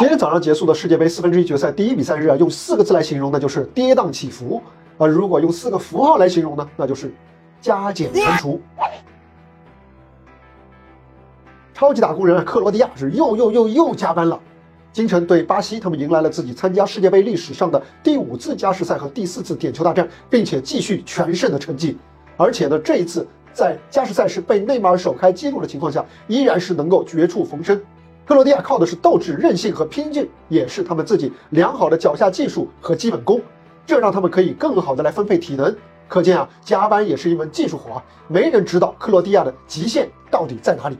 今天早上结束的世界杯四分之一决赛第一比赛日啊，用四个字来形容，那就是跌宕起伏；而如果用四个符号来形容呢，那就是加减乘除。超级打工人，克罗地亚是又又又又加班了。今晨对巴西，他们迎来了自己参加世界杯历史上的第五次加时赛和第四次点球大战，并且继续全胜的成绩。而且呢，这一次在加时赛时被内马尔首开纪录的情况下，依然是能够绝处逢生。克罗地亚靠的是斗志、韧性和拼劲，也是他们自己良好的脚下技术和基本功，这让他们可以更好的来分配体能。可见啊，加班也是一门技术活，没人知道克罗地亚的极限到底在哪里。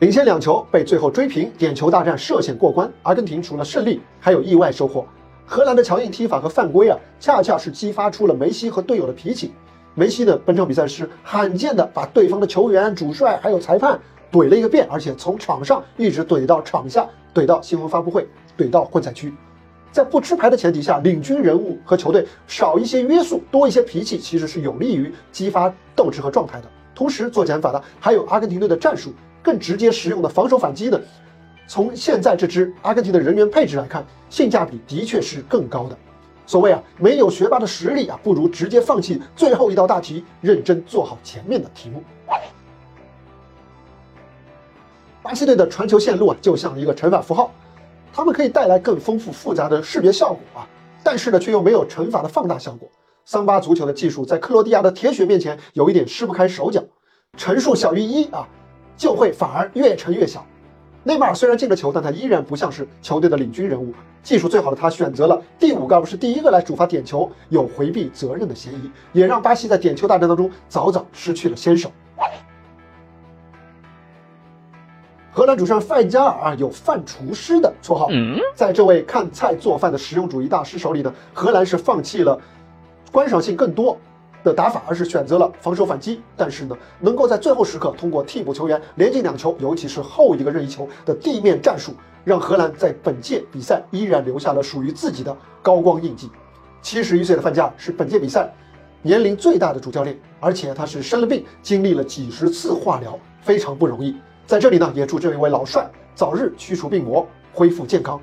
领先两球被最后追平，点球大战涉险过关。阿根廷除了胜利，还有意外收获。荷兰的强硬踢法和犯规啊，恰恰是激发出了梅西和队友的脾气。梅西呢，本场比赛是罕见的把对方的球员、主帅还有裁判怼了一个遍，而且从场上一直怼到场下，怼到新闻发布会，怼到混采区。在不吃牌的前提下，领军人物和球队少一些约束，多一些脾气，其实是有利于激发斗志和状态的。同时做减法的还有阿根廷队的战术。更直接实用的防守反击呢？从现在这支阿根廷的人员配置来看，性价比的确是更高的。所谓啊，没有学霸的实力啊，不如直接放弃最后一道大题，认真做好前面的题目。巴西队的传球线路啊，就像一个乘法符号，他们可以带来更丰富复杂的视觉效果啊，但是呢，却又没有乘法的放大效果。桑巴足球的技术在克罗地亚的铁血面前，有一点施不开手脚，乘数小于一啊。就会反而越乘越小。内马尔虽然进了球，但他依然不像是球队的领军人物。技术最好的他选择了第五个而不是第一个来主罚点球，有回避责任的嫌疑，也让巴西在点球大战当中早早失去了先手。荷兰主上范加尔啊有“饭厨师”的绰号，在这位看菜做饭的实用主义大师手里呢，荷兰是放弃了观赏性更多。的打法，而是选择了防守反击。但是呢，能够在最后时刻通过替补球员连进两球，尤其是后一个任意球的地面战术，让荷兰在本届比赛依然留下了属于自己的高光印记。七十一岁的范加尔是本届比赛年龄最大的主教练，而且他是生了病，经历了几十次化疗，非常不容易。在这里呢，也祝这位老帅早日驱除病魔，恢复健康。